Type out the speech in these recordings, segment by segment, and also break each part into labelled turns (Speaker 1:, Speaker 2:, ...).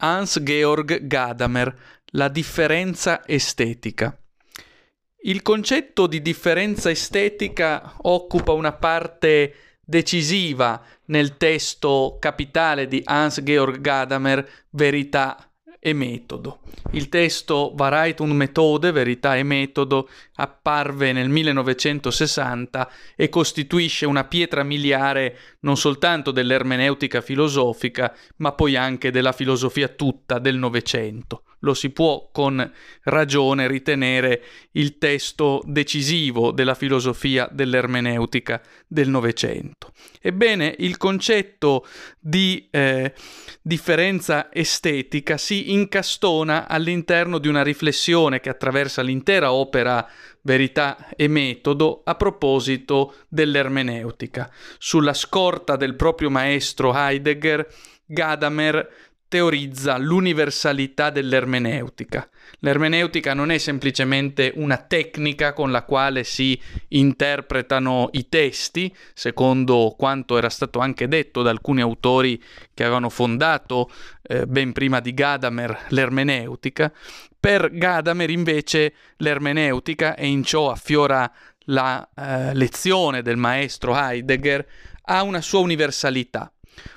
Speaker 1: Hans-Georg Gadamer, La differenza estetica. Il concetto di differenza estetica occupa una parte decisiva nel testo capitale di Hans-Georg Gadamer, Verità e metodo. Il testo Wahrheit und Methode, verità e metodo, apparve nel 1960 e costituisce una pietra miliare non soltanto dell'ermeneutica filosofica, ma poi anche della filosofia tutta del Novecento lo si può con ragione ritenere il testo decisivo della filosofia dell'ermeneutica del Novecento. Ebbene, il concetto di eh, differenza estetica si incastona all'interno di una riflessione che attraversa l'intera opera Verità e metodo a proposito dell'ermeneutica. Sulla scorta del proprio maestro Heidegger, Gadamer teorizza l'universalità dell'ermeneutica. L'ermeneutica non è semplicemente una tecnica con la quale si interpretano i testi, secondo quanto era stato anche detto da alcuni autori che avevano fondato eh, ben prima di Gadamer l'ermeneutica. Per Gadamer invece l'ermeneutica, e in ciò affiora la eh, lezione del maestro Heidegger, ha una sua universalità.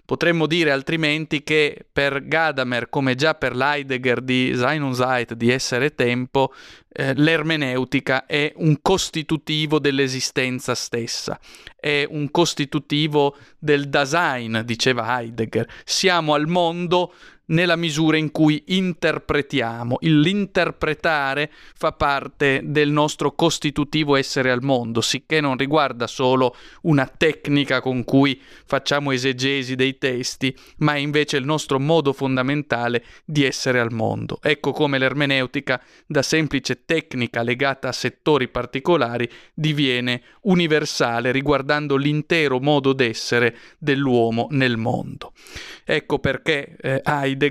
Speaker 1: Potremmo dire altrimenti che per Gadamer, come già per l'Heidegger di Sein und Zeit, di Essere Tempo, eh, l'ermeneutica è un costitutivo dell'esistenza stessa, è un costitutivo del Dasein, diceva Heidegger. Siamo al mondo nella misura in cui interpretiamo. L'interpretare fa parte del nostro costitutivo essere al mondo, sicché non riguarda solo una tecnica con cui facciamo esegesi dei testi, ma è invece il nostro modo fondamentale di essere al mondo. Ecco come l'ermeneutica, da semplice tecnica legata a settori particolari, diviene universale riguardando l'intero modo d'essere dell'uomo nel mondo. Ecco perché eh, Heidegger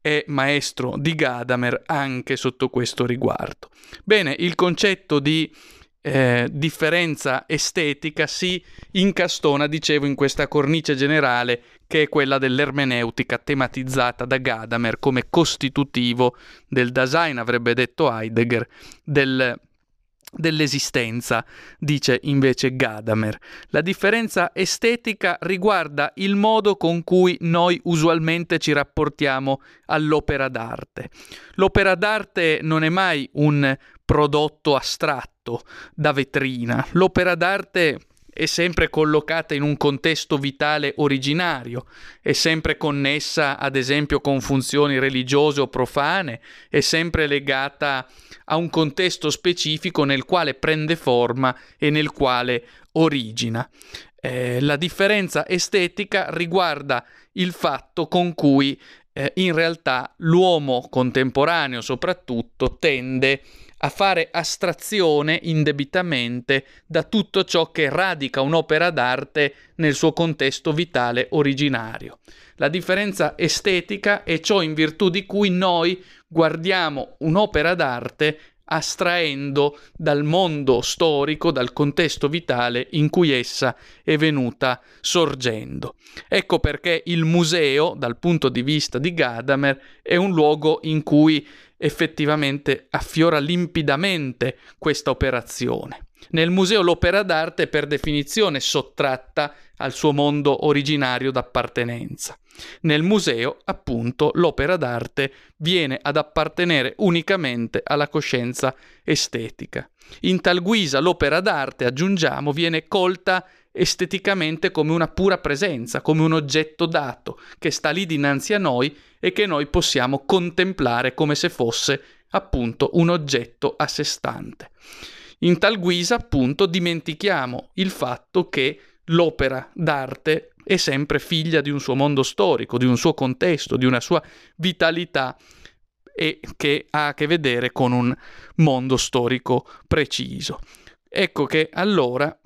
Speaker 1: è maestro di Gadamer anche sotto questo riguardo. Bene, il concetto di eh, differenza estetica si incastona, dicevo, in questa cornice generale che è quella dell'ermeneutica tematizzata da Gadamer come costitutivo del Dasein, avrebbe detto Heidegger, del dell'esistenza, dice invece Gadamer. La differenza estetica riguarda il modo con cui noi usualmente ci rapportiamo all'opera d'arte. L'opera d'arte non è mai un prodotto astratto da vetrina. L'opera d'arte è sempre collocata in un contesto vitale originario, è sempre connessa ad esempio con funzioni religiose o profane, è sempre legata a un contesto specifico nel quale prende forma e nel quale origina. Eh, la differenza estetica riguarda il fatto con cui eh, in realtà l'uomo contemporaneo soprattutto tende a fare astrazione indebitamente da tutto ciò che radica un'opera d'arte nel suo contesto vitale originario. La differenza estetica è ciò in virtù di cui noi guardiamo un'opera d'arte astraendo dal mondo storico, dal contesto vitale in cui essa è venuta sorgendo. Ecco perché il museo, dal punto di vista di Gadamer, è un luogo in cui effettivamente affiora limpidamente questa operazione. Nel museo l'opera d'arte è per definizione sottratta al suo mondo originario d'appartenenza. Nel museo, appunto, l'opera d'arte viene ad appartenere unicamente alla coscienza estetica. In tal guisa l'opera d'arte, aggiungiamo, viene colta esteticamente come una pura presenza, come un oggetto dato, che sta lì dinanzi a noi e che noi possiamo contemplare come se fosse appunto un oggetto a sé stante. In tal guisa appunto dimentichiamo il fatto che l'opera d'arte è sempre figlia di un suo mondo storico, di un suo contesto, di una sua vitalità e che ha a che vedere con un mondo storico preciso. Ecco che allora,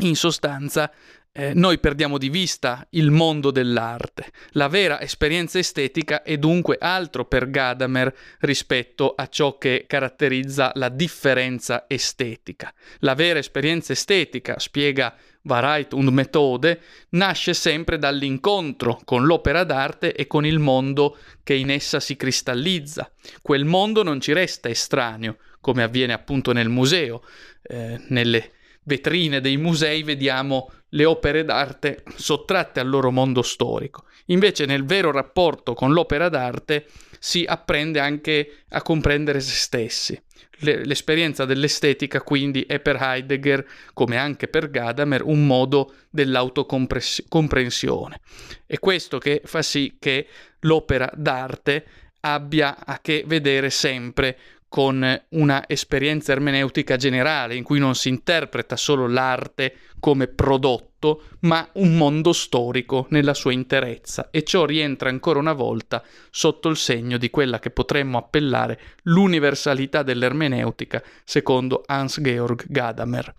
Speaker 1: in sostanza, eh, noi perdiamo di vista il mondo dell'arte. La vera esperienza estetica è dunque altro per Gadamer rispetto a ciò che caratterizza la differenza estetica. La vera esperienza estetica, spiega Wahrheit und Methode, nasce sempre dall'incontro con l'opera d'arte e con il mondo che in essa si cristallizza. Quel mondo non ci resta estraneo, come avviene appunto nel museo, eh, nelle vetrine dei musei vediamo le opere d'arte sottratte al loro mondo storico. Invece nel vero rapporto con l'opera d'arte si apprende anche a comprendere se stessi. L'esperienza dell'estetica quindi è per Heidegger, come anche per Gadamer, un modo dell'autocomprensione. È questo che fa sì che l'opera d'arte abbia a che vedere sempre con una esperienza ermeneutica generale in cui non si interpreta solo l'arte come prodotto, ma un mondo storico nella sua interezza e ciò rientra ancora una volta sotto il segno di quella che potremmo appellare l'universalità dell'ermeneutica secondo Hans-Georg Gadamer.